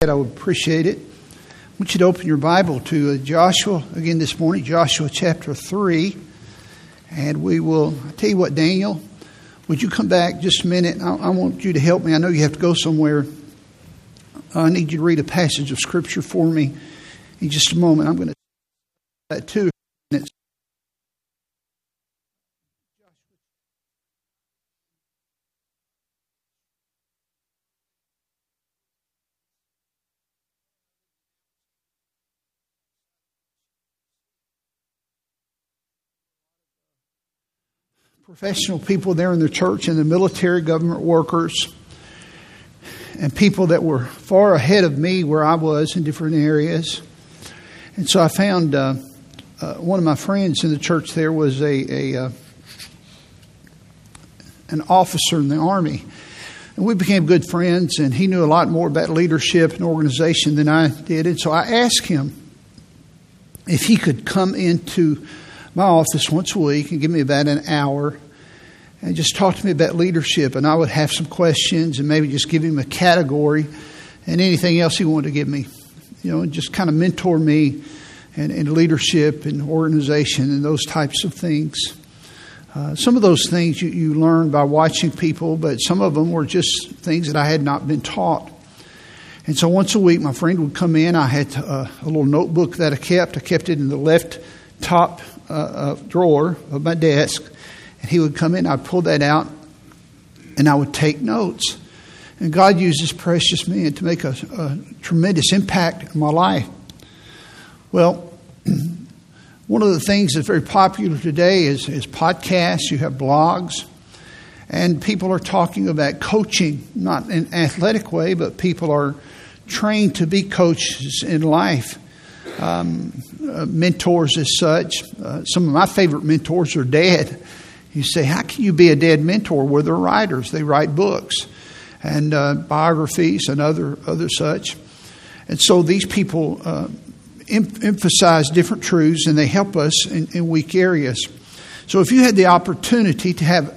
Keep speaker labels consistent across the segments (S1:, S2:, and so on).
S1: I would appreciate it. I want you to open your Bible to uh, Joshua again this morning, Joshua chapter 3. And we will I'll tell you what, Daniel, would you come back just a minute? I, I, want you to help me. I know you have to go somewhere. I need you to read a passage of Scripture for me in just a moment. I'm going to that too. Professional people there in the church and the military government workers and people that were far ahead of me where I was in different areas. And so I found uh, uh, one of my friends in the church there was a, a uh, an officer in the army. And we became good friends, and he knew a lot more about leadership and organization than I did. And so I asked him if he could come into my office once a week and give me about an hour and just talk to me about leadership. And I would have some questions and maybe just give him a category and anything else he wanted to give me. You know, and just kind of mentor me in leadership and organization and those types of things. Uh, some of those things you, you learn by watching people, but some of them were just things that I had not been taught. And so once a week, my friend would come in. I had uh, a little notebook that I kept. I kept it in the left top uh, uh, drawer of my desk. And he would come in, I'd pull that out, and I would take notes. And God used this precious man to make a, a tremendous impact in my life. Well, one of the things that's very popular today is, is podcasts, you have blogs, and people are talking about coaching, not in an athletic way, but people are trained to be coaches in life um, uh, mentors as such. Uh, some of my favorite mentors are dead. You say, how can you be a dead mentor? Well, they're writers. They write books and uh, biographies and other other such. And so these people uh, em- emphasize different truths and they help us in, in weak areas. So if you had the opportunity to have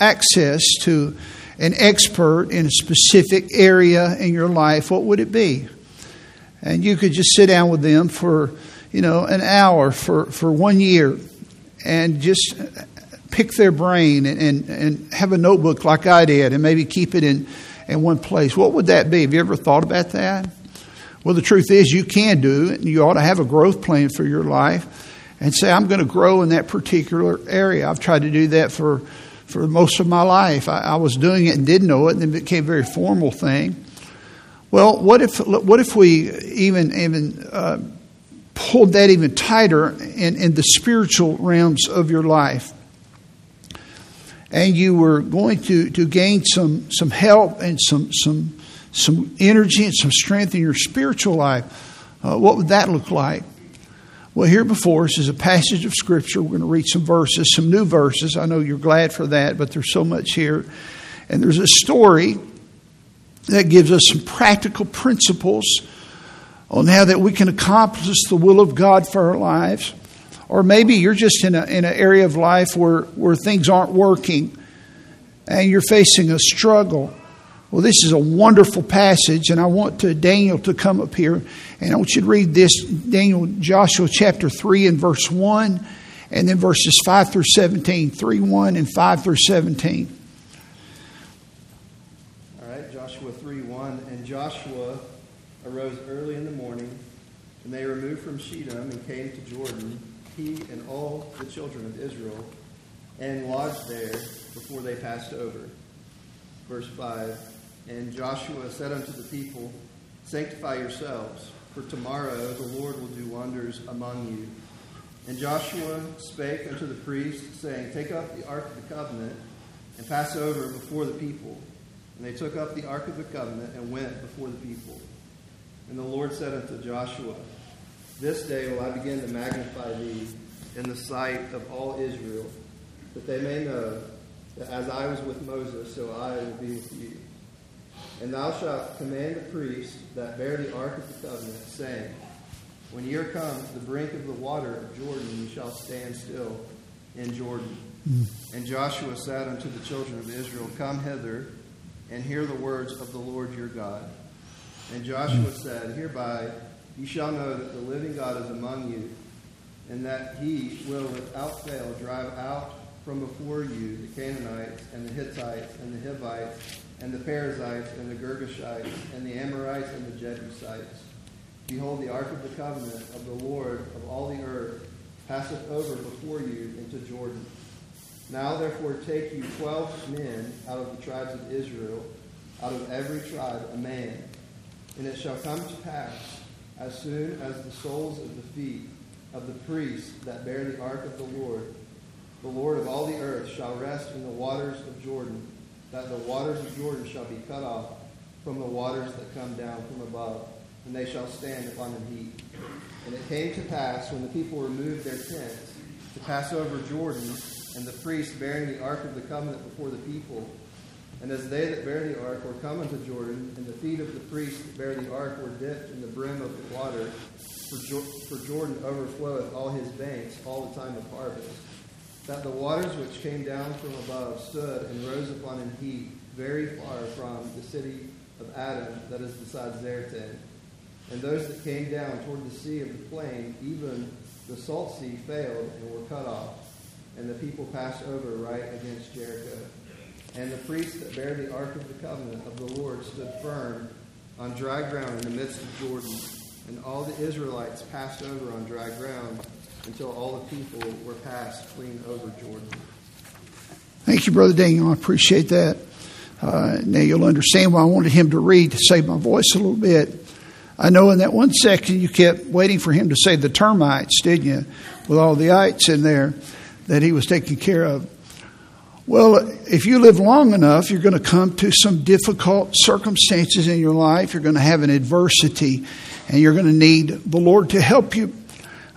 S1: access to an expert in a specific area in your life, what would it be? And you could just sit down with them for you know an hour for, for one year and just pick their brain and, and, and have a notebook like I did and maybe keep it in, in one place. What would that be? Have you ever thought about that? Well, the truth is, you can do it. and You ought to have a growth plan for your life and say, I'm going to grow in that particular area. I've tried to do that for, for most of my life. I, I was doing it and didn't know it, and it became a very formal thing. Well, what if what if we even even uh, pulled that even tighter in, in the spiritual realms of your life, and you were going to, to gain some some help and some some some energy and some strength in your spiritual life? Uh, what would that look like? Well, here before us is a passage of Scripture. We're going to read some verses, some new verses. I know you're glad for that, but there's so much here. And there's a story that gives us some practical principles on how that we can accomplish the will of God for our lives. Or maybe you're just in, a, in an area of life where, where things aren't working and you're facing a struggle. Well, this is a wonderful passage, and I want to, Daniel to come up here, and I want you to read this Daniel, Joshua chapter 3 and verse 1, and then verses 5 through 17. 3 1 and 5 through 17.
S2: Joshua arose early in the morning, and they removed from Shittim and came to Jordan, he and all the children of Israel, and lodged there before they passed over. Verse 5 And Joshua said unto the people, Sanctify yourselves, for tomorrow the Lord will do wonders among you. And Joshua spake unto the priests, saying, Take up the ark of the covenant and pass over before the people. And they took up the ark of the covenant and went before the people. And the Lord said unto Joshua, This day will I begin to magnify thee in the sight of all Israel, that they may know that as I was with Moses, so I will be with you. And thou shalt command the priests that bear the ark of the covenant, saying, When ye are come to the brink of the water of Jordan, ye shall stand still in Jordan. Mm. And Joshua said unto the children of Israel, Come hither and hear the words of the Lord your God. And Joshua said, Hereby you shall know that the living God is among you, and that he will without fail drive out from before you the Canaanites, and the Hittites, and the Hivites, and the Perizzites, and the Girgashites, and the Amorites, and the Jebusites. Behold, the ark of the covenant of the Lord of all the earth passeth over before you into Jordan. Now therefore take you twelve men out of the tribes of Israel, out of every tribe a man. And it shall come to pass, as soon as the soles of the feet of the priests that bear the ark of the Lord, the Lord of all the earth, shall rest in the waters of Jordan, that the waters of Jordan shall be cut off from the waters that come down from above, and they shall stand upon the heap. And it came to pass, when the people removed their tents, to pass over Jordan, and the priests bearing the ark of the covenant before the people, and as they that bear the ark were come unto Jordan, and the feet of the priests that bear the ark were dipped in the brim of the water, for, jo- for Jordan overfloweth all his banks all the time of harvest, that the waters which came down from above stood and rose upon an heap very far from the city of Adam that is beside Zaretan. And those that came down toward the sea of the plain, even the salt sea failed and were cut off, and the people passed over right against Jericho. And the priests that bear the ark of the covenant of the Lord stood firm on dry ground in the midst of Jordan. And all the Israelites passed over on dry ground until all the people were passed clean over Jordan.
S1: Thank you, Brother Daniel. I appreciate that. Uh, now you'll understand why I wanted him to read to save my voice a little bit. I know in that one section you kept waiting for him to say the termites, didn't you? With all the ites in there that he was taking care of. Well, if you live long enough, you're going to come to some difficult circumstances in your life. You're going to have an adversity, and you're going to need the Lord to help you.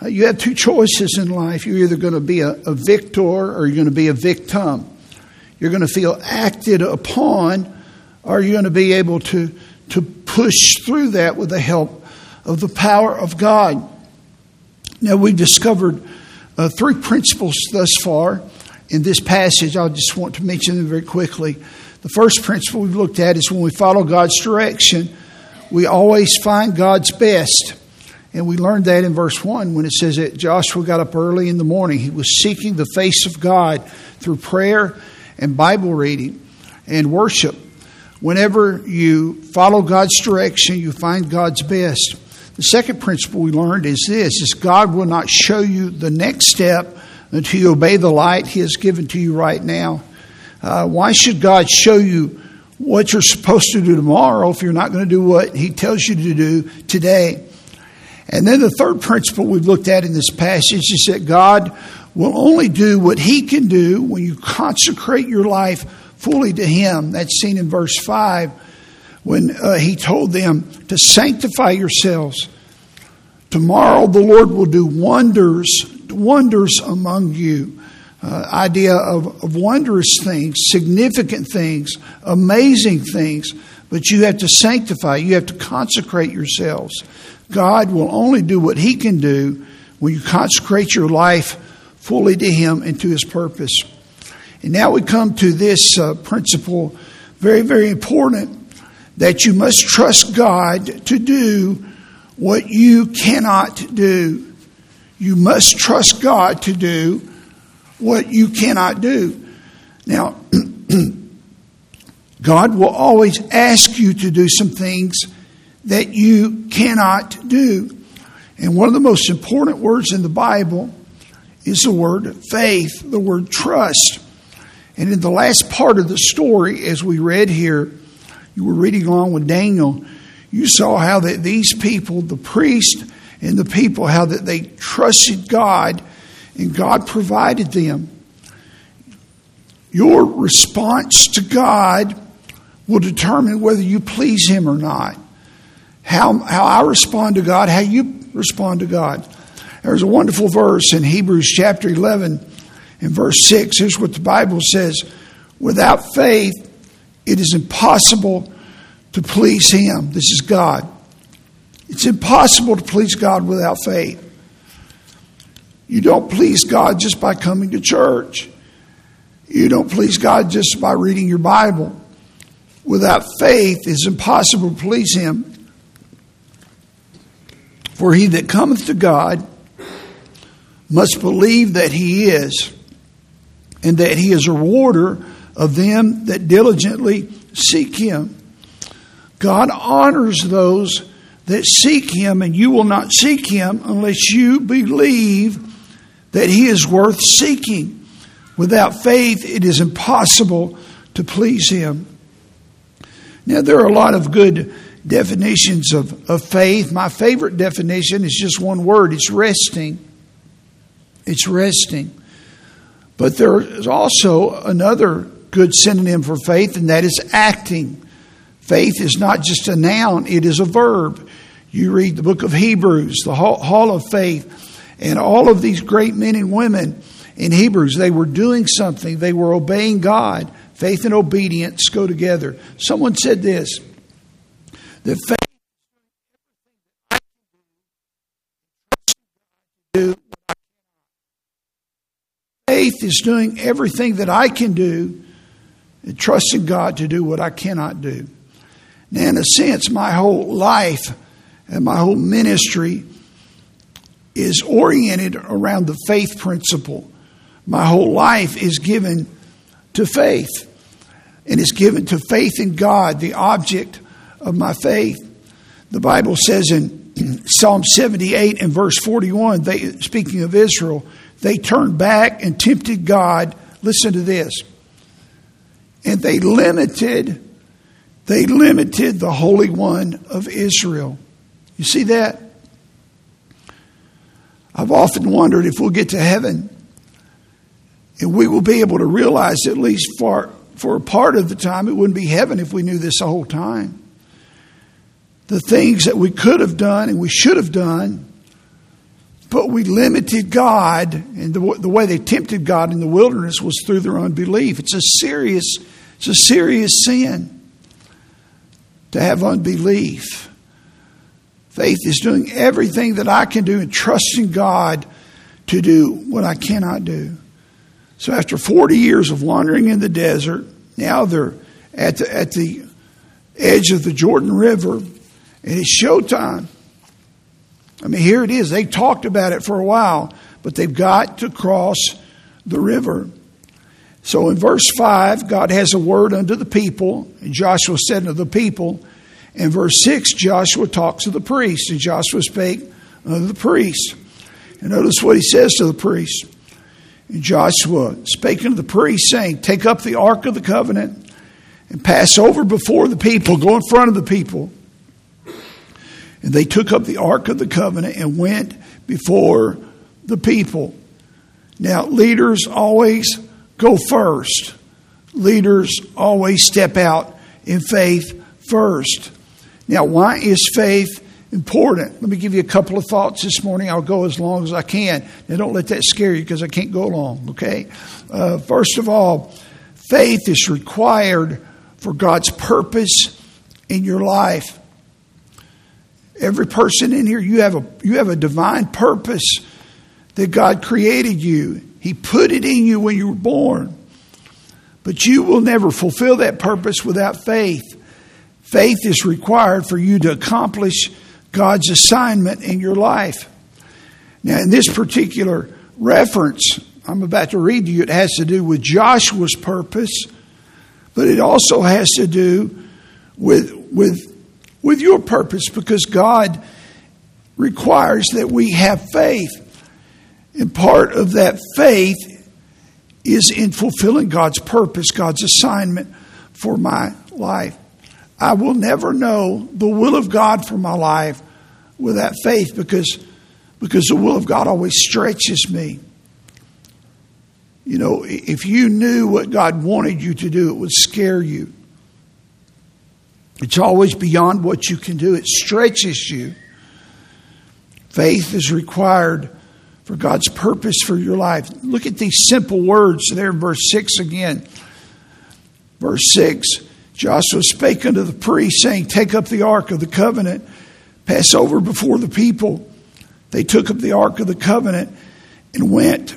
S1: Uh, you have two choices in life. You're either going to be a, a victor or you're going to be a victim. You're going to feel acted upon, or you're going to be able to, to push through that with the help of the power of God. Now, we've discovered uh, three principles thus far in this passage. I just want to mention them very quickly. The first principle we've looked at is when we follow God's direction, we always find God's best. And we learned that in verse 1 when it says that Joshua got up early in the morning. He was seeking the face of God through prayer and Bible reading and worship. Whenever you follow God's direction, you find God's best. The second principle we learned is this is God will not show you the next step until you obey the light He has given to you right now. Uh, why should God show you what you're supposed to do tomorrow if you're not going to do what He tells you to do today? And then the third principle we've looked at in this passage is that God will only do what He can do when you consecrate your life fully to Him. That's seen in verse 5 when uh, He told them to sanctify yourselves. Tomorrow the Lord will do wonders, wonders among you. Uh, idea of, of wondrous things, significant things, amazing things, but you have to sanctify, you have to consecrate yourselves. God will only do what He can do when you consecrate your life fully to Him and to His purpose. And now we come to this uh, principle, very, very important, that you must trust God to do what you cannot do. You must trust God to do what you cannot do. Now, God will always ask you to do some things that you cannot do. And one of the most important words in the Bible is the word faith, the word trust. And in the last part of the story, as we read here, you were reading along with Daniel, you saw how that these people, the priest and the people, how that they trusted God and God provided them. Your response to God will determine whether you please Him or not. How, how I respond to God, how you respond to God. There's a wonderful verse in Hebrews chapter 11 in verse 6. Here's what the Bible says Without faith, it is impossible to please Him. This is God. It's impossible to please God without faith. You don't please God just by coming to church. You don't please God just by reading your Bible. Without faith, it's impossible to please Him. For he that cometh to God must believe that he is, and that he is a rewarder of them that diligently seek him. God honors those that seek him, and you will not seek him unless you believe that he is worth seeking. Without faith, it is impossible to please him. Now, there are a lot of good definitions of, of faith. My favorite definition is just one word it's resting. It's resting. But there is also another good synonym for faith, and that is acting. Faith is not just a noun, it is a verb. You read the book of Hebrews, the Hall of Faith, and all of these great men and women in Hebrews, they were doing something, they were obeying God. Faith and obedience go together. Someone said this that faith faith is doing everything that I can do and trusting God to do what I cannot do. Now, in a sense, my whole life and my whole ministry is oriented around the faith principle. My whole life is given to faith, and it's given to faith in God, the object of my faith. The Bible says in Psalm 78 and verse 41, they, speaking of Israel, they turned back and tempted God. Listen to this. And they limited, they limited the Holy One of Israel. You see that? I've often wondered if we'll get to heaven and we will be able to realize, at least for, for a part of the time, it wouldn't be heaven if we knew this the whole time. The things that we could have done and we should have done, but we limited God, and the, the way they tempted God in the wilderness was through their unbelief. It's a serious, it's a serious sin to have unbelief. Faith is doing everything that I can do and trusting God to do what I cannot do. So after 40 years of wandering in the desert, now they're at the, at the edge of the Jordan River, and it's showtime. I mean, here it is. They talked about it for a while, but they've got to cross the river. So in verse 5, God has a word unto the people, and Joshua said unto the people, in verse 6, Joshua talks to the priest, and Joshua spake unto the priest. And notice what he says to the priest. And Joshua spake unto the priest, saying, Take up the ark of the covenant and pass over before the people, go in front of the people. And they took up the ark of the covenant and went before the people. Now, leaders always go first. Leaders always step out in faith first. Now, why is faith important? Let me give you a couple of thoughts this morning. I'll go as long as I can. Now, don't let that scare you because I can't go long, okay? Uh, first of all, faith is required for God's purpose in your life. Every person in here, you have a, you have a divine purpose that God created you. He put it in you when you were born. But you will never fulfill that purpose without faith. Faith is required for you to accomplish God's assignment in your life. Now, in this particular reference I'm about to read to you, it has to do with Joshua's purpose, but it also has to do with, with, with your purpose because God requires that we have faith. And part of that faith is in fulfilling God's purpose, God's assignment for my life. I will never know the will of God for my life without faith because, because the will of God always stretches me. You know, if you knew what God wanted you to do, it would scare you. It's always beyond what you can do, it stretches you. Faith is required for God's purpose for your life. Look at these simple words there in verse 6 again. Verse 6 Joshua spake unto the priest, saying, Take up the ark of the covenant, pass over before the people. They took up the ark of the covenant and went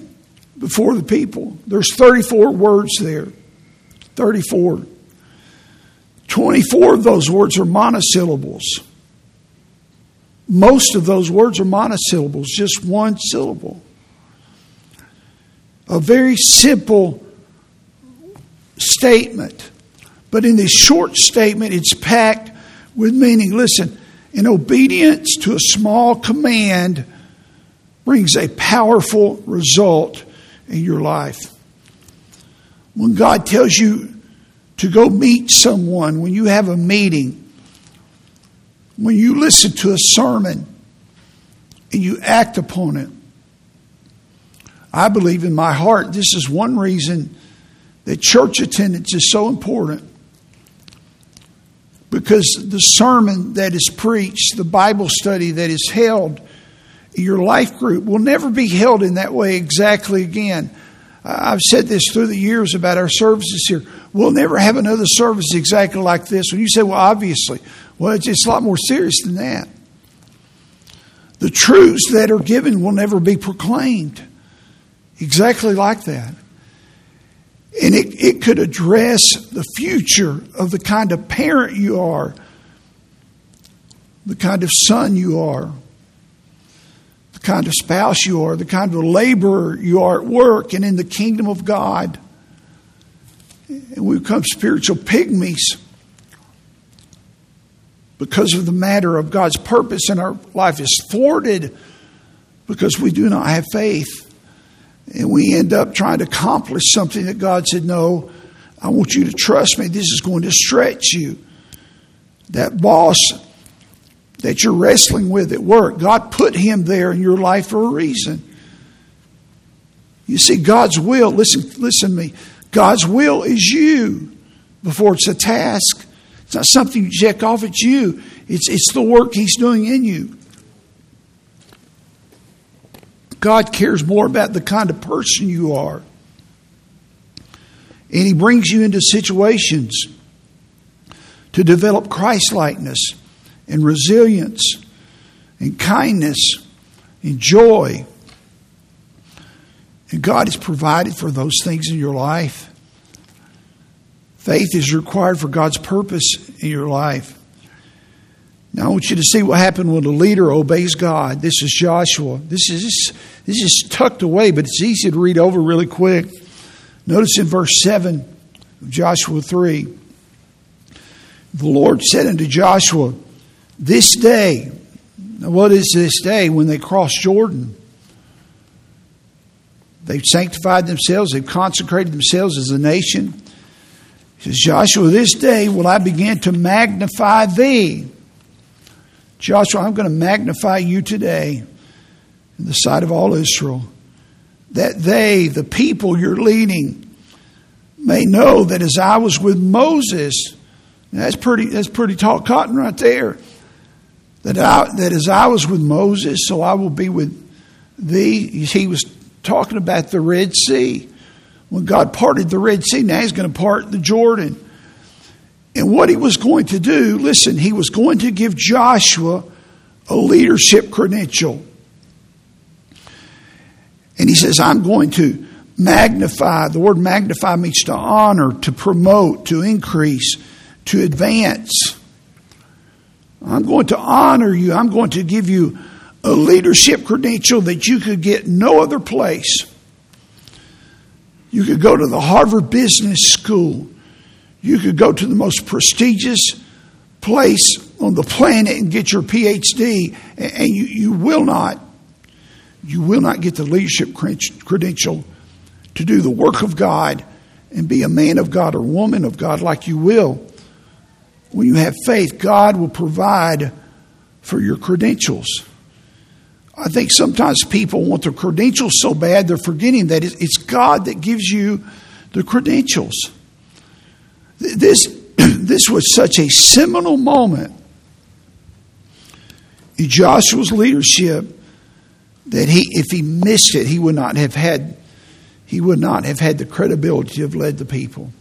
S1: before the people. There's 34 words there. 34. 24 of those words are monosyllables. Most of those words are monosyllables, just one syllable. A very simple statement. But in this short statement, it's packed with meaning. Listen, in obedience to a small command brings a powerful result in your life. When God tells you to go meet someone, when you have a meeting, when you listen to a sermon and you act upon it, I believe in my heart this is one reason that church attendance is so important. Because the sermon that is preached, the Bible study that is held, your life group will never be held in that way exactly again. I've said this through the years about our services here. We'll never have another service exactly like this. When you say, well, obviously, well, it's, it's a lot more serious than that. The truths that are given will never be proclaimed exactly like that. And it, it could address the future of the kind of parent you are, the kind of son you are, the kind of spouse you are, the kind of laborer you are at work and in the kingdom of God. And we become spiritual pygmies because of the matter of God's purpose in our life is thwarted because we do not have faith. And we end up trying to accomplish something that God said, No, I want you to trust me. This is going to stretch you. That boss that you're wrestling with at work, God put him there in your life for a reason. You see, God's will, listen, listen to me. God's will is you before it's a task. It's not something you check off, it's you. It's, it's the work He's doing in you. God cares more about the kind of person you are. And He brings you into situations to develop Christ likeness and resilience and kindness and joy. And God has provided for those things in your life. Faith is required for God's purpose in your life. Now I want you to see what happened when a leader obeys God. This is Joshua. This is this is tucked away, but it's easy to read over really quick. Notice in verse 7 of Joshua 3. The Lord said unto Joshua, This day, what is this day when they crossed Jordan? They've sanctified themselves, they've consecrated themselves as a nation. He says, Joshua, this day will I begin to magnify thee Joshua, I'm going to magnify you today in the sight of all Israel, that they, the people you're leading, may know that as I was with Moses, that's pretty, that's pretty tall cotton right there. That, I, that as I was with Moses, so I will be with thee. He was talking about the Red Sea. When God parted the Red Sea, now he's going to part the Jordan. And what he was going to do, listen, he was going to give Joshua a leadership credential. And he says, I'm going to magnify. The word magnify means to honor, to promote, to increase, to advance. I'm going to honor you. I'm going to give you a leadership credential that you could get no other place. You could go to the Harvard Business School. You could go to the most prestigious place on the planet and get your PhD, and you, you will not, you will not get the leadership credential to do the work of God and be a man of God or woman of God like you will. When you have faith, God will provide for your credentials. I think sometimes people want the credentials so bad they're forgetting that it's God that gives you the credentials. This, this was such a seminal moment in Joshua's leadership that he, if he missed it, he would not have had, he would not have had the credibility to have led the people.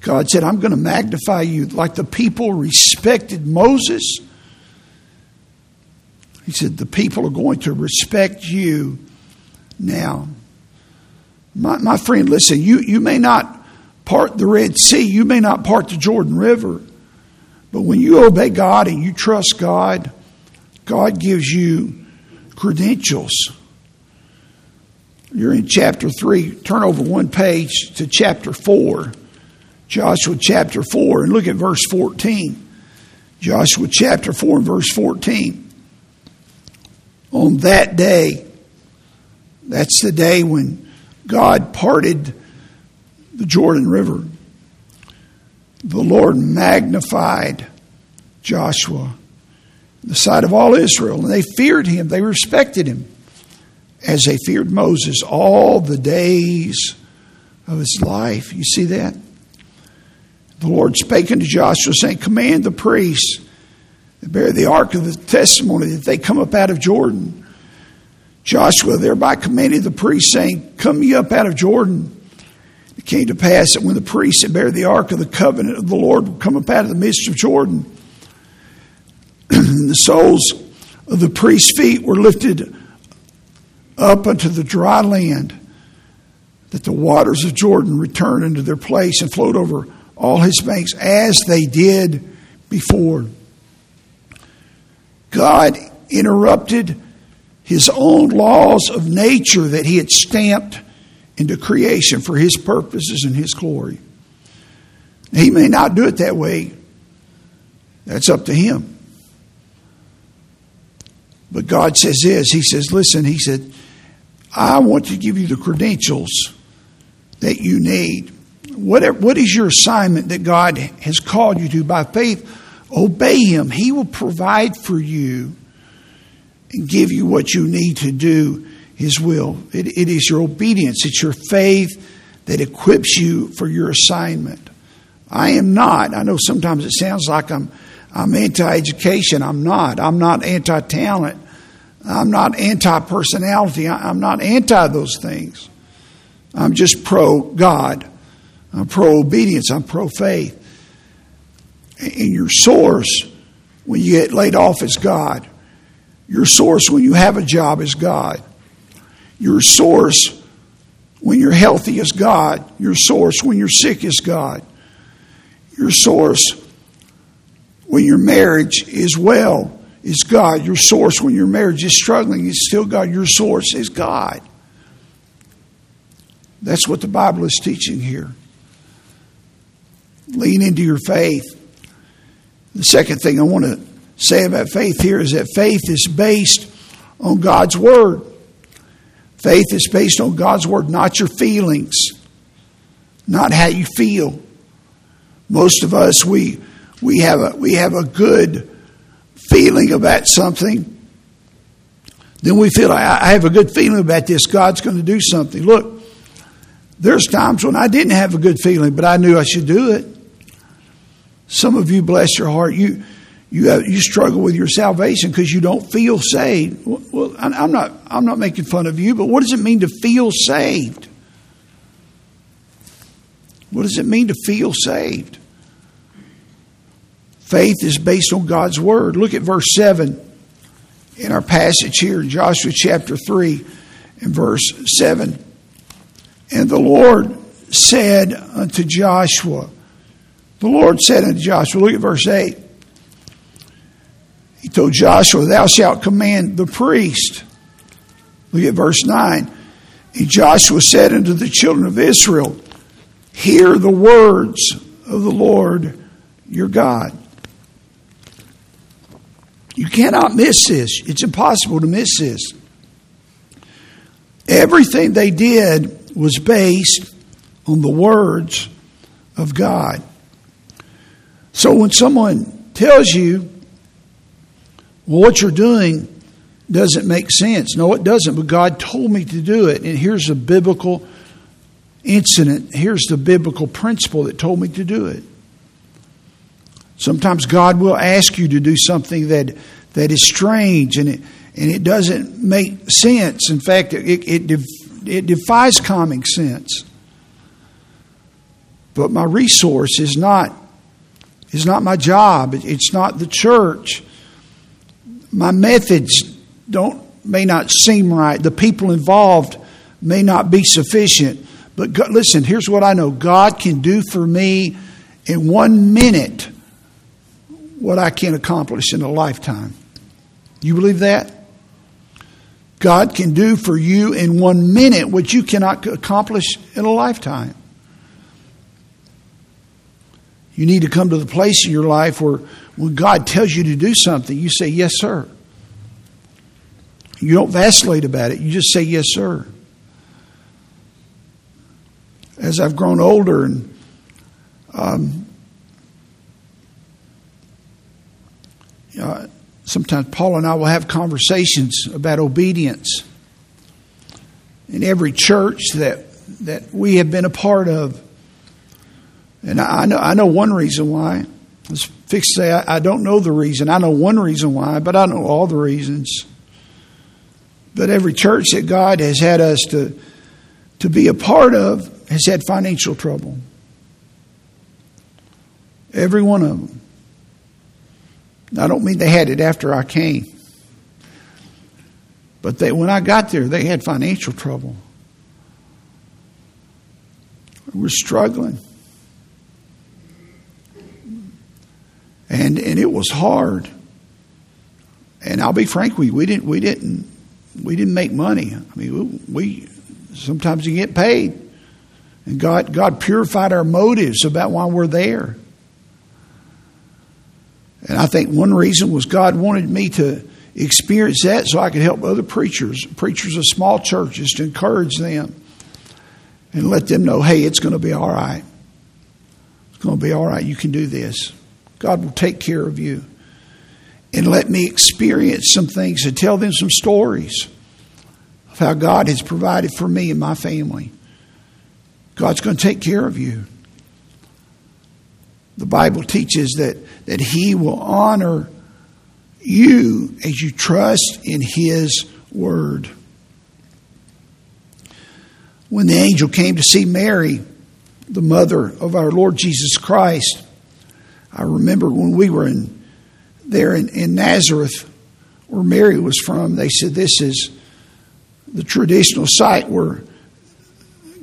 S1: God said, I'm going to magnify you like the people respected Moses. He said, The people are going to respect you now. My, my friend, listen, you, you may not part the Red Sea. You may not part the Jordan River, But when you obey God and you trust God, God gives you credentials. You're in chapter 3. Turn over one page to chapter 4. Joshua chapter 4, and look at verse 14. Joshua chapter 4 and verse 14. On that day, that's the day when God parted the Jordan River. The Lord magnified Joshua in the sight of all Israel, and they feared him, they respected him as they feared Moses all the days of his life. You see that? The Lord spake unto Joshua, saying, Command the priests that bear the ark of the testimony that they come up out of Jordan. Joshua thereby commanded the priests, saying, Come ye up out of Jordan. It came to pass that when the priests that bear the ark of the covenant of the Lord would come up out of the midst of Jordan, the soles of the priests' feet were lifted up unto the dry land, that the waters of Jordan returned into their place and flowed over all his banks as they did before. God interrupted his own laws of nature that he had stamped into creation for his purposes and his glory. He may not do it that way. That's up to him. But God says this He says, Listen, He said, I want to give you the credentials that you need. What, is your assignment that God has called you to by faith? Obey Him. He will provide for you and give you what you need to do His will. It, it is your obedience, it's your faith that equips you for your assignment. I am not. I know sometimes it sounds like I'm, I'm anti education. I'm not. I'm not anti talent. I'm not anti personality. I'm not anti those things. I'm just pro God. I'm pro obedience. I'm pro faith. And your source when you get laid off is God. Your source when you have a job is God. Your source when you're healthy is God. Your source when you're sick is God. Your source when your marriage is well is God. Your source when your marriage is struggling is still God. Your source is God. That's what the Bible is teaching here. Lean into your faith. The second thing I want to say about faith here is that faith is based on God's Word. Faith is based on God's Word, not your feelings, not how you feel. Most of us, we, we, have, a, we have a good feeling about something. Then we feel, I have a good feeling about this. God's going to do something. Look, there's times when I didn't have a good feeling, but I knew I should do it. Some of you, bless your heart, you you have, you struggle with your salvation because you don't feel saved. Well, I'm not I'm not making fun of you, but what does it mean to feel saved? What does it mean to feel saved? Faith is based on God's word. Look at verse 7 in our passage here in Joshua chapter 3 and verse 7. And the Lord said unto Joshua, the Lord said unto Joshua, look at verse 8. He told Joshua, Thou shalt command the priest. Look at verse 9. And Joshua said unto the children of Israel, Hear the words of the Lord your God. You cannot miss this. It's impossible to miss this. Everything they did was based on the words of God. So when someone tells you, well, what you're doing doesn't make sense. No, it doesn't, but God told me to do it. And here's a biblical incident. Here's the biblical principle that told me to do it. Sometimes God will ask you to do something that, that is strange and it, and it doesn't make sense. In fact, it, it, it defies common sense. But my resource is not is not my job. It's not the church. My methods don't may not seem right. The people involved may not be sufficient. But God, listen, here's what I know God can do for me in one minute what I can accomplish in a lifetime. You believe that? God can do for you in one minute what you cannot accomplish in a lifetime. You need to come to the place in your life where when God tells you to do something, you say, Yes, sir. You don't vacillate about it, you just say, Yes, sir. As I've grown older and um, uh, sometimes Paul and I will have conversations about obedience. In every church that, that we have been a part of, and I know, I know one reason why. Fix say I, I don't know the reason. I know one reason why, but I know all the reasons. But every church that God has had us to, to be a part of has had financial trouble. Every one of them. I don't mean they had it after I came. But they, when I got there, they had financial trouble. We're struggling. And and it was hard. And I'll be frank with you, we didn't we didn't we didn't make money. I mean, we, we sometimes you get paid, and God God purified our motives about why we're there. And I think one reason was God wanted me to experience that so I could help other preachers, preachers of small churches, to encourage them and let them know, hey, it's going to be all right. It's going to be all right. You can do this. God will take care of you. And let me experience some things and tell them some stories of how God has provided for me and my family. God's going to take care of you. The Bible teaches that, that He will honor you as you trust in His Word. When the angel came to see Mary, the mother of our Lord Jesus Christ, I remember when we were in there in, in Nazareth, where Mary was from, they said this is the traditional site where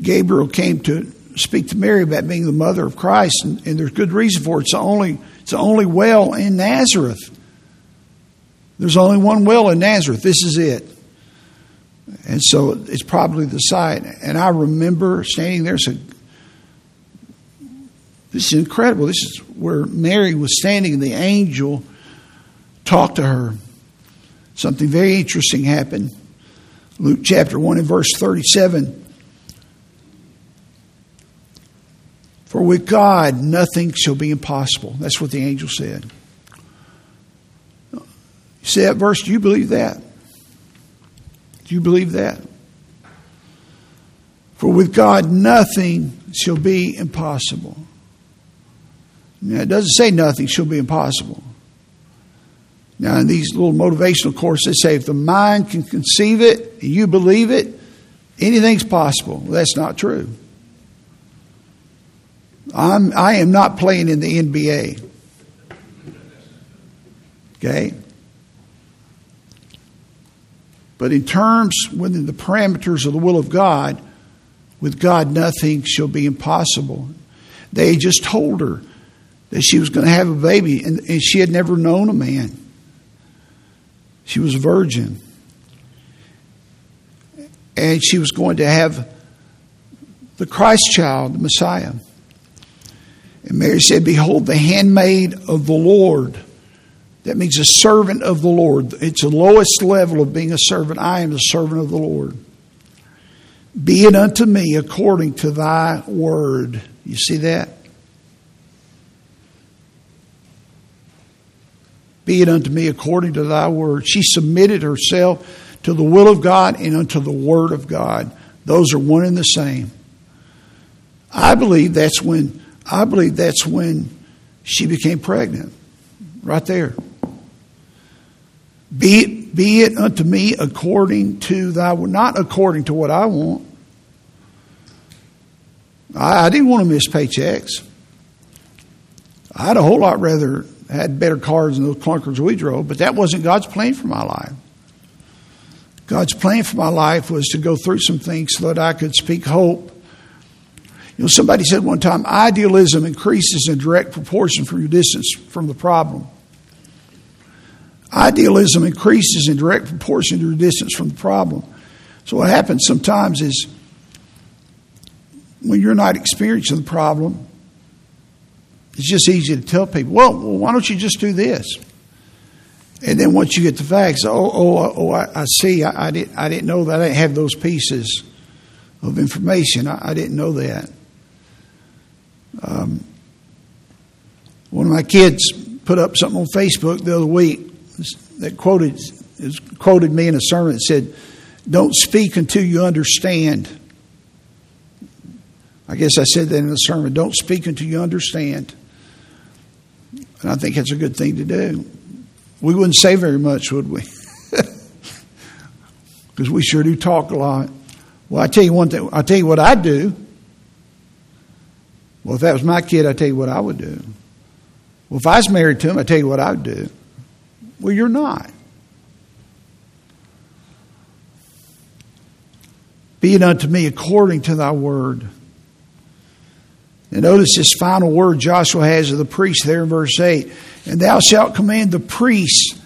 S1: Gabriel came to speak to Mary about being the mother of Christ, and, and there's good reason for it. It's the only it's the only well in Nazareth. There's only one well in Nazareth. This is it. And so it's probably the site. And I remember standing there and said, this is incredible. This is where Mary was standing and the angel talked to her. Something very interesting happened. Luke chapter 1 and verse 37. For with God nothing shall be impossible. That's what the angel said. You see that verse? Do you believe that? Do you believe that? For with God nothing shall be impossible. Now, it doesn't say nothing shall be impossible. Now, in these little motivational courses, they say if the mind can conceive it and you believe it, anything's possible. Well, that's not true. I'm, I am not playing in the NBA. Okay? But in terms within the parameters of the will of God, with God nothing shall be impossible. They just told her that she was going to have a baby, and, and she had never known a man. She was a virgin. And she was going to have the Christ child, the Messiah. And Mary said, Behold, the handmaid of the Lord. That means a servant of the Lord. It's the lowest level of being a servant. I am the servant of the Lord. Be it unto me according to thy word. You see that? Be it unto me according to thy word. She submitted herself to the will of God and unto the word of God. Those are one and the same. I believe that's when I believe that's when she became pregnant. Right there. Be it, be it unto me according to thy word. not according to what I want. I, I didn't want to miss paychecks. I'd a whole lot rather had better cars than those clunkers we drove, but that wasn't God's plan for my life. God's plan for my life was to go through some things so that I could speak hope. You know, somebody said one time, idealism increases in direct proportion from your distance from the problem. Idealism increases in direct proportion to your distance from the problem. So, what happens sometimes is when you're not experiencing the problem, it's just easy to tell people, well, well why don't you just do this? And then once you get the facts, oh, oh, oh, I, I see, I, I, didn't, I didn't know that. I didn't have those pieces of information. I, I didn't know that. Um, one of my kids put up something on Facebook the other week that quoted quoted me in a sermon that said, "Don't speak until you understand." I guess I said that in the sermon. Don't speak until you understand. And I think it's a good thing to do. We wouldn't say very much, would we? Because we sure do talk a lot. Well, I tell you one thing. I tell you what I do. Well, if that was my kid, I tell you what I would do. Well, if I was married to him, I tell you what I would do. Well, you're not. Be it unto me according to thy word. And notice this final word Joshua has of the priest there in verse 8. And thou shalt command the priests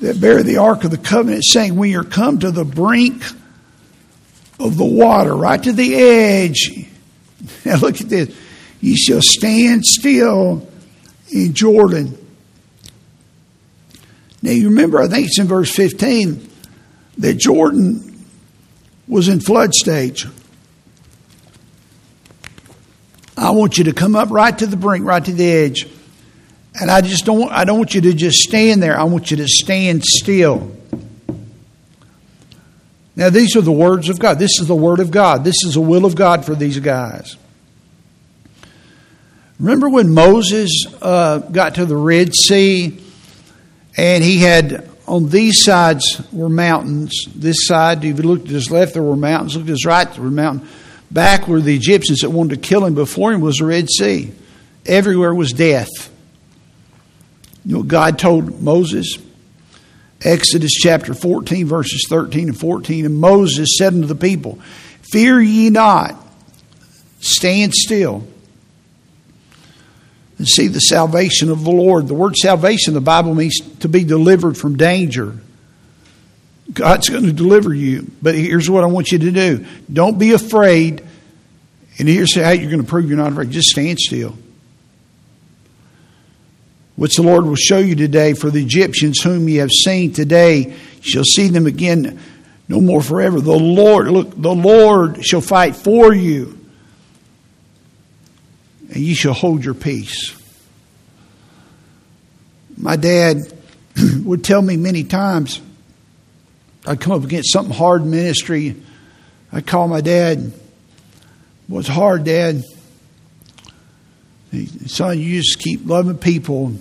S1: that bear the ark of the covenant, saying, When you're come to the brink of the water, right to the edge. Now look at this. You shall stand still in Jordan. Now you remember, I think it's in verse 15, that Jordan was in flood stage. I want you to come up right to the brink, right to the edge. And I just don't I don't want you to just stand there. I want you to stand still. Now these are the words of God. This is the word of God. This is the will of God for these guys. Remember when Moses uh, got to the Red Sea and he had on these sides were mountains. This side, if you looked at his left, there were mountains. Looked at his right, there were mountains. Back were the Egyptians that wanted to kill him. Before him was the Red Sea. Everywhere was death. You know, God told Moses, Exodus chapter 14, verses 13 and 14, and Moses said unto the people, Fear ye not, stand still, and see the salvation of the Lord. The word salvation, the Bible means to be delivered from danger. God's going to deliver you. But here's what I want you to do don't be afraid. And here's how you're going to prove you're not afraid. Just stand still. Which the Lord will show you today for the Egyptians whom you have seen today, you shall see them again no more forever. The Lord, look, the Lord shall fight for you, and ye shall hold your peace. My dad would tell me many times, I'd come up against something hard in ministry. I'd call my dad. What's hard, Dad? Son, you just keep loving people,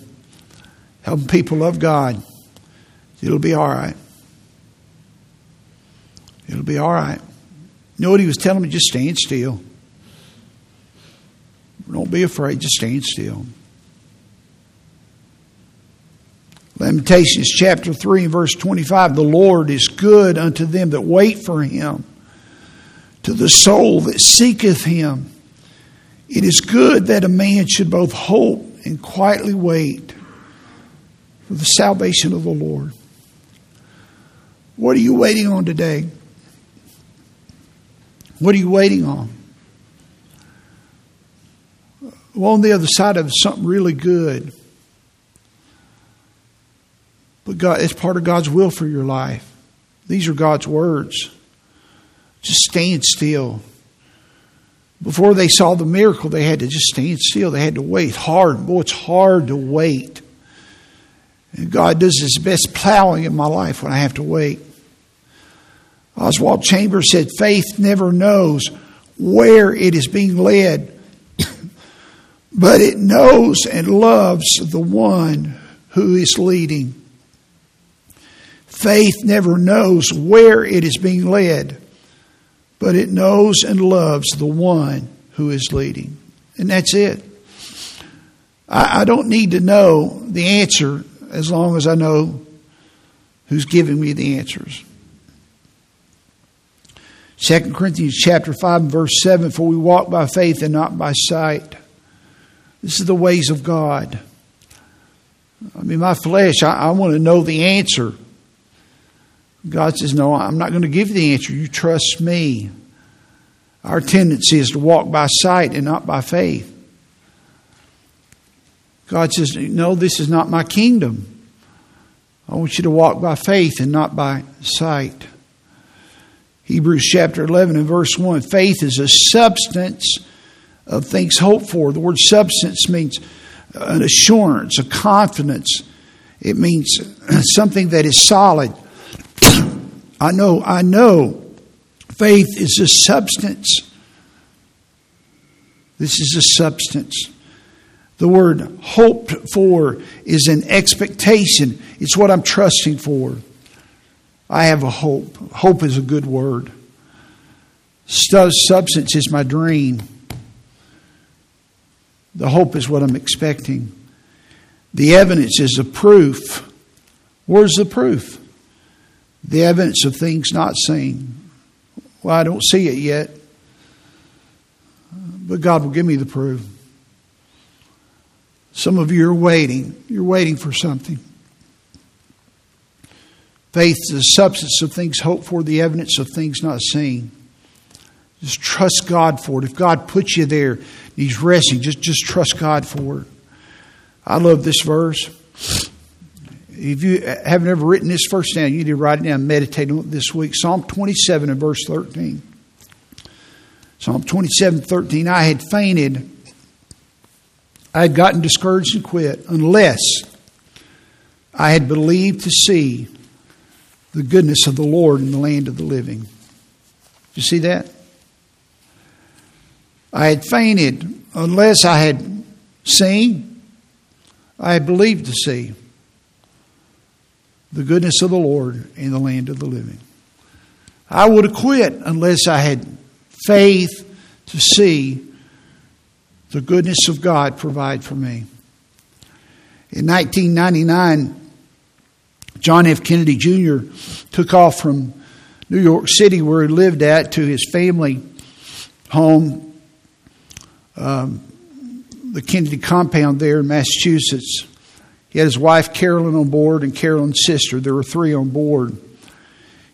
S1: helping people love God. It'll be all right. It'll be all right. You know what he was telling me? Just stand still. Don't be afraid. Just stand still. Lamentations chapter 3 and verse 25 The Lord is good unto them that wait for him, to the soul that seeketh him. It is good that a man should both hope and quietly wait for the salvation of the Lord. What are you waiting on today? What are you waiting on? Well, on the other side of something really good. But God, it's part of God's will for your life. These are God's words. Just stand still. Before they saw the miracle, they had to just stand still. They had to wait hard. Boy, it's hard to wait. And God does his best plowing in my life when I have to wait. Oswald Chambers said, Faith never knows where it is being led, but it knows and loves the one who is leading. Faith never knows where it is being led, but it knows and loves the one who is leading. And that's it. I, I don't need to know the answer as long as I know who's giving me the answers. 2 Corinthians chapter 5 and verse 7 For we walk by faith and not by sight. This is the ways of God. I mean, my flesh, I, I want to know the answer. God says, No, I'm not going to give you the answer. You trust me. Our tendency is to walk by sight and not by faith. God says, No, this is not my kingdom. I want you to walk by faith and not by sight. Hebrews chapter 11 and verse 1 faith is a substance of things hoped for. The word substance means an assurance, a confidence. It means something that is solid. I know, I know faith is a substance. This is a substance. The word hoped for is an expectation. It's what I'm trusting for. I have a hope. Hope is a good word. Substance is my dream. The hope is what I'm expecting. The evidence is a proof. Where's the proof? The evidence of things not seen. Well, I don't see it yet, but God will give me the proof. Some of you are waiting. You're waiting for something. Faith is the substance of things hoped for, the evidence of things not seen. Just trust God for it. If God puts you there, He's resting, just, just trust God for it. I love this verse. If you haven't ever written this verse down, you need to write it down, meditate on it this week. Psalm 27 and verse 13. Psalm 27, 13. I had fainted I had gotten discouraged and quit unless I had believed to see the goodness of the Lord in the land of the living. You see that? I had fainted unless I had seen, I had believed to see the goodness of the Lord in the land of the living. I would have quit unless I had faith to see the goodness of God provide for me. In 1999, John F. Kennedy Jr. took off from New York City, where he lived at, to his family home, um, the Kennedy compound there in Massachusetts. He had his wife Carolyn on board and Carolyn's sister. There were three on board.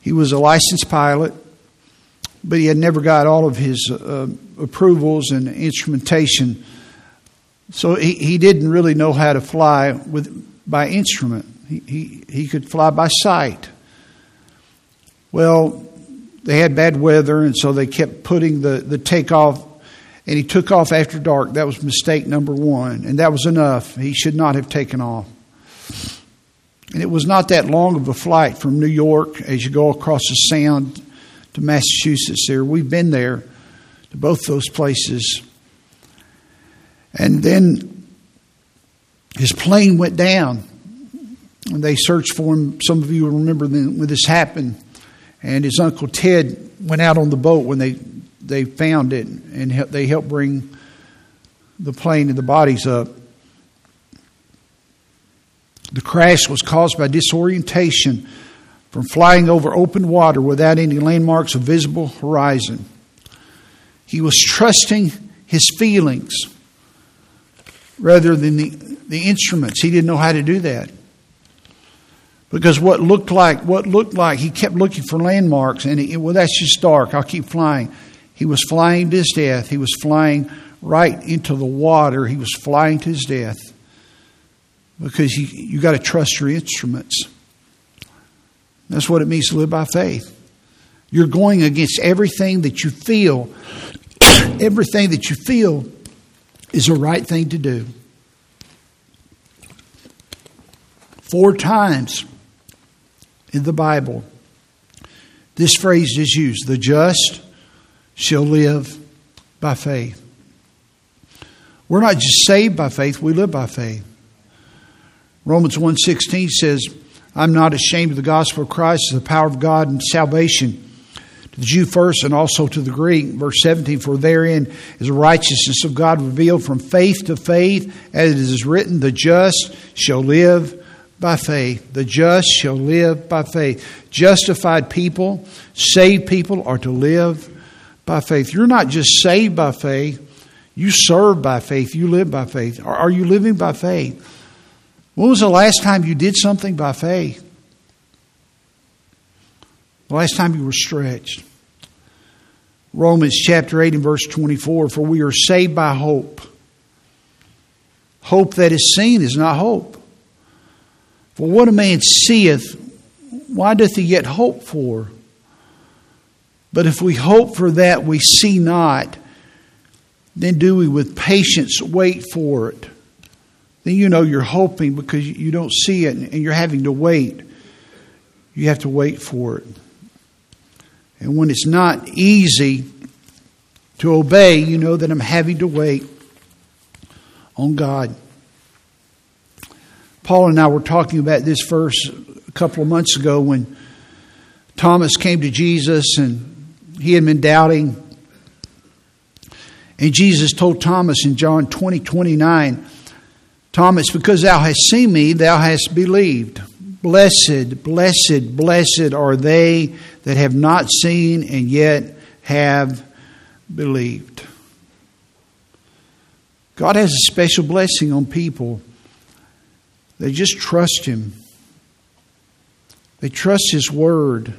S1: He was a licensed pilot but he had never got all of his uh, approvals and instrumentation. So he, he didn't really know how to fly with by instrument. He, he, he could fly by sight. Well, they had bad weather, and so they kept putting the, the takeoff, and he took off after dark. That was mistake number one, and that was enough. He should not have taken off. And it was not that long of a flight from New York as you go across the Sound to Massachusetts there. We've been there to both those places. And then his plane went down. And they searched for him. Some of you remember when this happened. And his uncle Ted went out on the boat when they, they found it, and they helped bring the plane and the bodies up. The crash was caused by disorientation from flying over open water without any landmarks or visible horizon. He was trusting his feelings rather than the, the instruments. He didn't know how to do that. Because what looked like, what looked like, he kept looking for landmarks, and well, that's just dark. I'll keep flying. He was flying to his death. He was flying right into the water. He was flying to his death because he, you got to trust your instruments. That's what it means to live by faith. You're going against everything that you feel. everything that you feel is the right thing to do. Four times in the Bible, this phrase is used the just shall live by faith. We're not just saved by faith, we live by faith. Romans 1:16 says, I'm not ashamed of the gospel of Christ, the power of God and salvation to the Jew first and also to the Greek. Verse 17, for therein is the righteousness of God revealed from faith to faith, as it is written, the just shall live by faith. The just shall live by faith. Justified people, saved people are to live by faith. You're not just saved by faith, you serve by faith, you live by faith. Are you living by faith? When was the last time you did something by faith? The last time you were stretched? Romans chapter 8 and verse 24 For we are saved by hope. Hope that is seen is not hope. For what a man seeth, why doth he yet hope for? But if we hope for that we see not, then do we with patience wait for it. Then you know you're hoping because you don't see it and you're having to wait. You have to wait for it. And when it's not easy to obey, you know that I'm having to wait on God. Paul and I were talking about this verse a couple of months ago when Thomas came to Jesus and he had been doubting. And Jesus told Thomas in John 20 29, Thomas, because thou hast seen me, thou hast believed. Blessed, blessed, blessed are they that have not seen and yet have believed. God has a special blessing on people. They just trust Him. They trust His Word.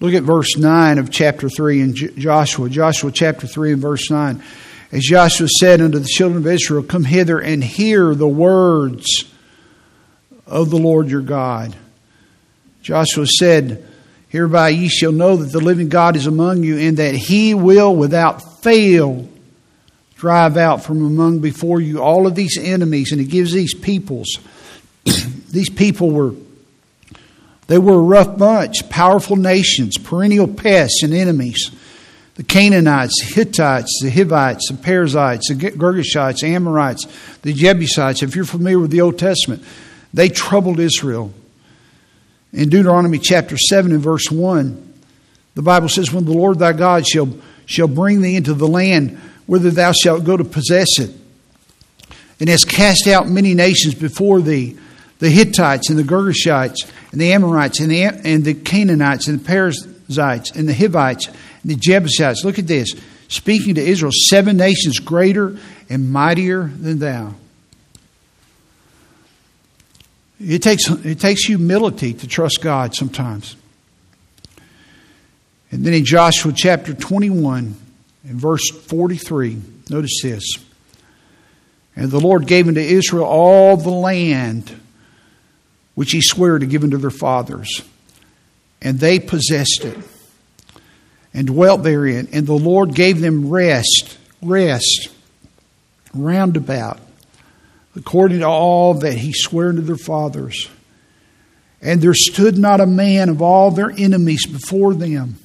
S1: Look at verse 9 of chapter 3 in Joshua. Joshua chapter 3 and verse 9. As Joshua said unto the children of Israel, Come hither and hear the words of the Lord your God. Joshua said, Hereby ye shall know that the living God is among you, and that he will without fail drive out from among before you all of these enemies. And he gives these peoples, these people were they were a rough bunch, powerful nations, perennial pests and enemies. The Canaanites, the Hittites, the Hivites, the Perizzites, the Girgashites, Amorites, the Jebusites. If you're familiar with the Old Testament, they troubled Israel. In Deuteronomy chapter 7 and verse 1, the Bible says, When the Lord thy God shall, shall bring thee into the land whither thou shalt go to possess it, and has cast out many nations before thee, the Hittites and the Girgashites and the Amorites and the, and the Canaanites and the Perizzites and the Hivites and the Jebusites. Look at this. Speaking to Israel, seven nations greater and mightier than thou. It takes, it takes humility to trust God sometimes. And then in Joshua chapter 21 and verse 43, notice this. And the Lord gave unto Israel all the land which he swore to give unto their fathers. And they possessed it and dwelt therein. And the Lord gave them rest, rest, round about, according to all that he swore unto their fathers. And there stood not a man of all their enemies before them.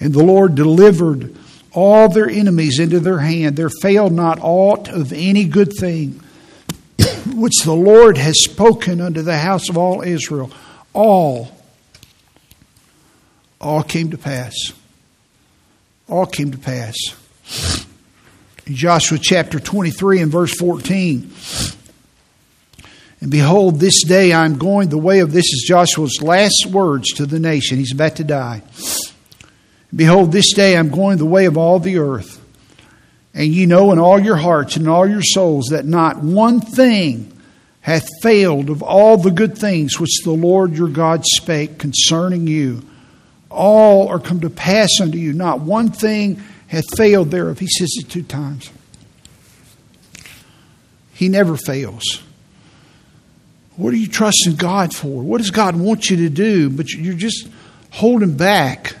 S1: And the Lord delivered all their enemies into their hand. There failed not aught of any good thing which the Lord has spoken unto the house of all Israel, all, all came to pass. All came to pass. In Joshua chapter 23 and verse 14. And behold, this day I am going the way of this is Joshua's last words to the nation. He's about to die. Behold, this day I'm going the way of all the earth. And ye know in all your hearts and in all your souls that not one thing hath failed of all the good things which the Lord your God spake concerning you. All are come to pass unto you. Not one thing hath failed thereof. He says it two times. He never fails. What are you trusting God for? What does God want you to do? But you're just holding back.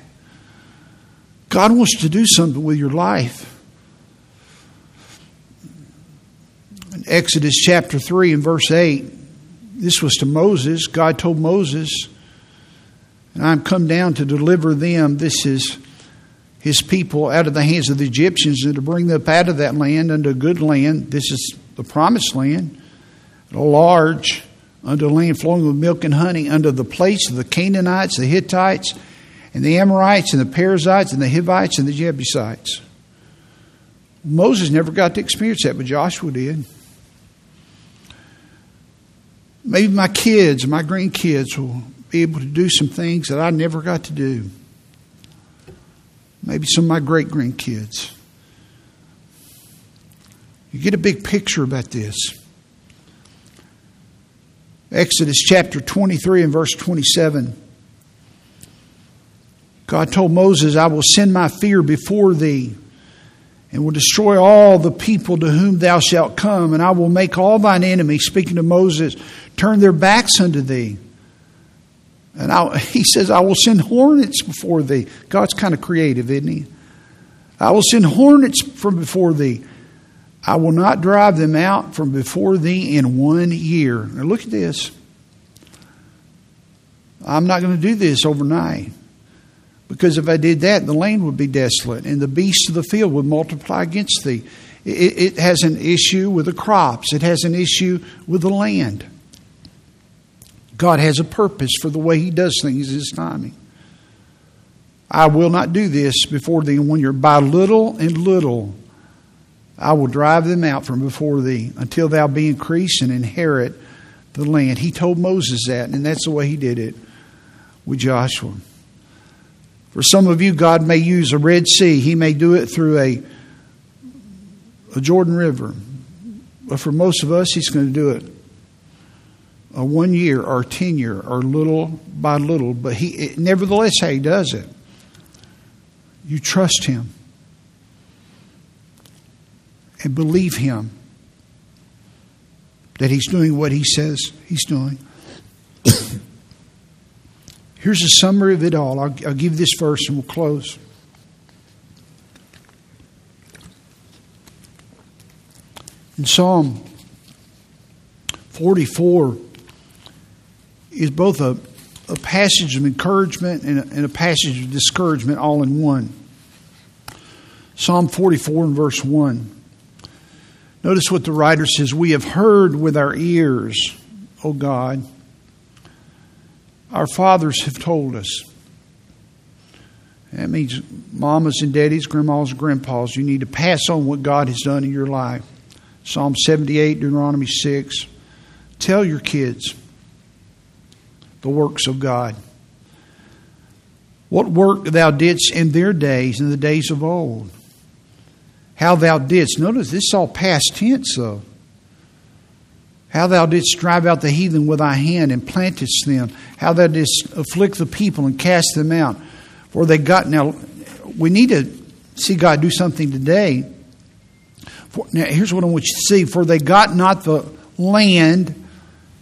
S1: God wants to do something with your life. Exodus chapter 3 and verse 8, this was to Moses. God told Moses, and I'm come down to deliver them. This is his people out of the hands of the Egyptians and to bring them up out of that land unto a good land. This is the promised land, a large, unto land flowing with milk and honey, under the place of the Canaanites, the Hittites, and the Amorites, and the Perizzites, and the Hivites, and the Jebusites. Moses never got to experience that, but Joshua did. Maybe my kids, my grandkids will be able to do some things that I never got to do. maybe some of my great grandkids. You get a big picture about this. Exodus chapter 23 and verse 27. God told Moses, I will send my fear before thee and will destroy all the people to whom thou shalt come, and I will make all thine enemies, speaking to Moses, turn their backs unto thee. And I, he says, I will send hornets before thee. God's kind of creative, isn't he? I will send hornets from before thee. I will not drive them out from before thee in one year. Now look at this. I'm not going to do this overnight. Because if I did that, the land would be desolate, and the beasts of the field would multiply against thee. It, it has an issue with the crops, it has an issue with the land. God has a purpose for the way He does things, His timing. I will not do this before thee when you're by little and little. I will drive them out from before thee until thou be increased and inherit the land. He told Moses that, and that's the way he did it with Joshua. For some of you, God may use a Red Sea. He may do it through a, a Jordan River. But for most of us, He's going to do it a one year or ten year or little by little. But He, it, nevertheless, how He does it, you trust Him and believe Him that He's doing what He says He's doing. Here's a summary of it all. I'll, I'll give this verse and we'll close. In Psalm 44 is both a, a passage of encouragement and a, and a passage of discouragement all in one. Psalm 44 and verse 1. Notice what the writer says We have heard with our ears, O God our fathers have told us. That means mamas and daddies, grandmas and grandpas, you need to pass on what God has done in your life. Psalm 78, Deuteronomy 6. Tell your kids the works of God. What work thou didst in their days, in the days of old. How thou didst. Notice this is all past tense, though. How thou didst drive out the heathen with thy hand and plantest them. How thou didst afflict the people and cast them out. For they got, now, we need to see God do something today. For, now, here's what I want you to see. For they got not the land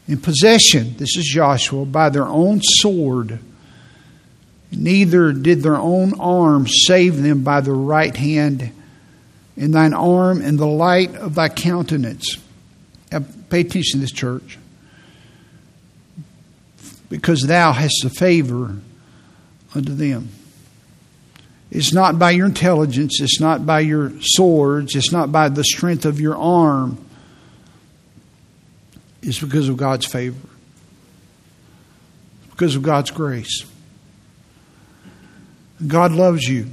S1: in possession, this is Joshua, by their own sword. Neither did their own arm save them by the right hand, in thine arm and the light of thy countenance. Pay attention to this church. Because thou hast a favor unto them. It's not by your intelligence, it's not by your swords, it's not by the strength of your arm. It's because of God's favor, because of God's grace. God loves you.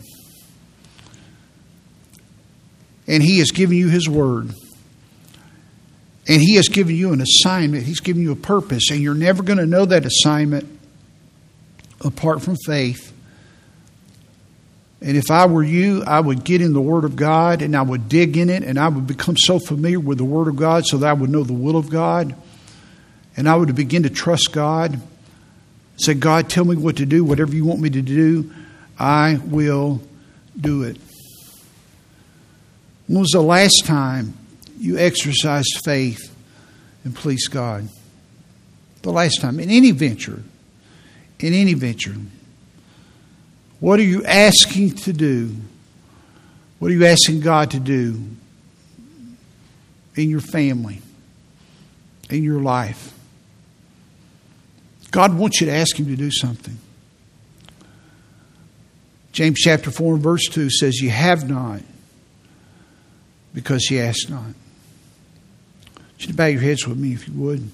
S1: And He has given you His word. And He has given you an assignment, He's given you a purpose, and you're never going to know that assignment apart from faith. And if I were you, I would get in the Word of God and I would dig in it and I would become so familiar with the Word of God so that I would know the will of God. And I would begin to trust God. Say, God, tell me what to do, whatever you want me to do, I will do it. When was the last time you exercise faith and please God. The last time, in any venture, in any venture, what are you asking to do? What are you asking God to do in your family, in your life? God wants you to ask Him to do something. James chapter 4 and verse 2 says, You have not because you ask not you to bow your heads with me if you would.